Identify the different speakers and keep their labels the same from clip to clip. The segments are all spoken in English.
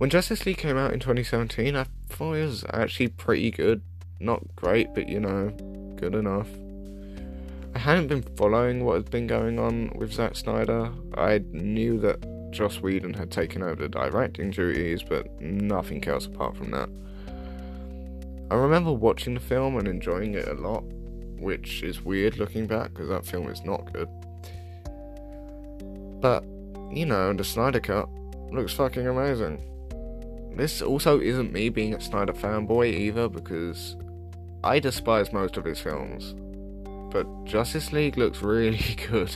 Speaker 1: When Justice League came out in 2017, I thought it was actually pretty good. Not great, but you know, good enough. I hadn't been following what had been going on with Zack Snyder. I knew that Joss Whedon had taken over the directing duties, but nothing else apart from that. I remember watching the film and enjoying it a lot, which is weird looking back because that film is not good. But, you know, the Snyder Cut looks fucking amazing. This also isn't me being a Snyder fanboy either because I despise most of his films. But Justice League looks really good.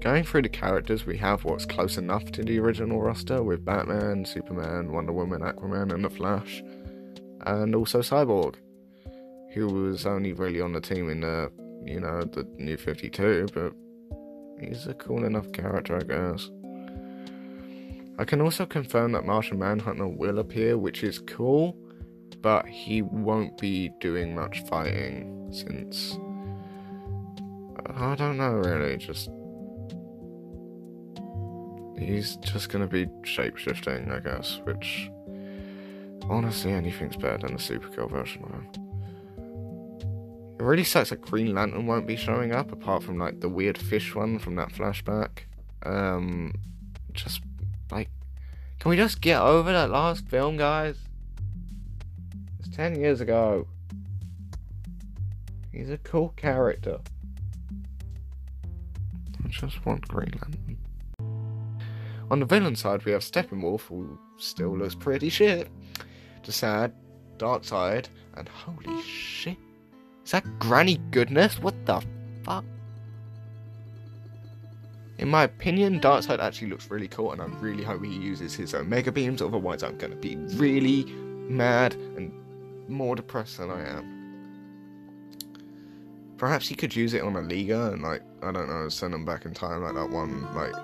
Speaker 1: Going through the characters, we have what's close enough to the original roster with Batman, Superman, Wonder Woman, Aquaman, and The Flash, and also Cyborg, who was only really on the team in the, you know, the New 52, but he's a cool enough character, I guess. I can also confirm that Martian Manhunter will appear, which is cool, but he won't be doing much fighting since. I don't know really, just. He's just gonna be shapeshifting, I guess, which. Honestly, anything's better than the Supergirl version of him. It really sucks that Green Lantern won't be showing up, apart from like the weird fish one from that flashback. Um, just like, can we just get over that last film, guys? It's 10 years ago. He's a cool character. I just want Green Lantern. On the villain side, we have Steppenwolf, who still looks pretty shit. DeSaad, dark side, and holy shit. Is that Granny Goodness? What the fuck? In my opinion, Darkseid actually looks really cool, and I really hope he uses his Omega beams, otherwise, I'm gonna be really mad and more depressed than I am. Perhaps he could use it on a Liga and, like, I don't know, send them back in time, like that one, like,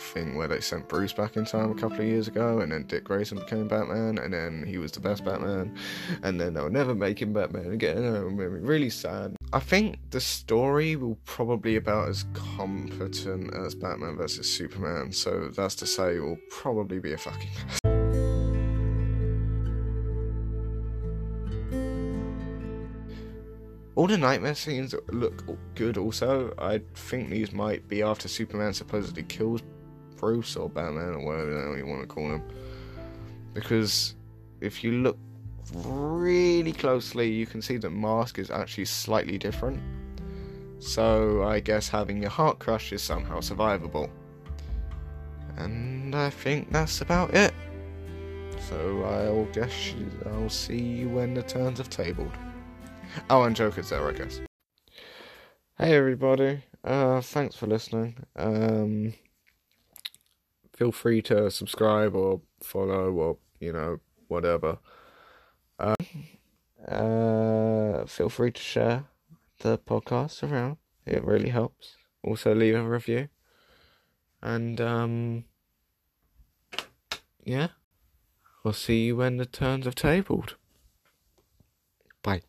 Speaker 1: thing where they sent Bruce back in time a couple of years ago, and then Dick Grayson became Batman, and then he was the best Batman, and then they'll never make him Batman again. It made me really sad. I think the story will probably about as competent as Batman versus Superman, so that's to say, it will probably be a fucking. All the nightmare scenes look good also. I think these might be after Superman supposedly kills Bruce or Batman or whatever you want to call him. Because if you look really closely, you can see that Mask is actually slightly different. So I guess having your heart crushed is somehow survivable. And I think that's about it. So I'll guess I'll see you when the turns have tabled. Oh, and Joker's there, I guess. Hey everybody, uh, thanks for listening. Um, feel free to subscribe or follow or you know whatever. Uh, uh, feel free to share the podcast around. It really helps. Also, leave a review. And um, yeah, we'll see you when the turns have tabled. Bye.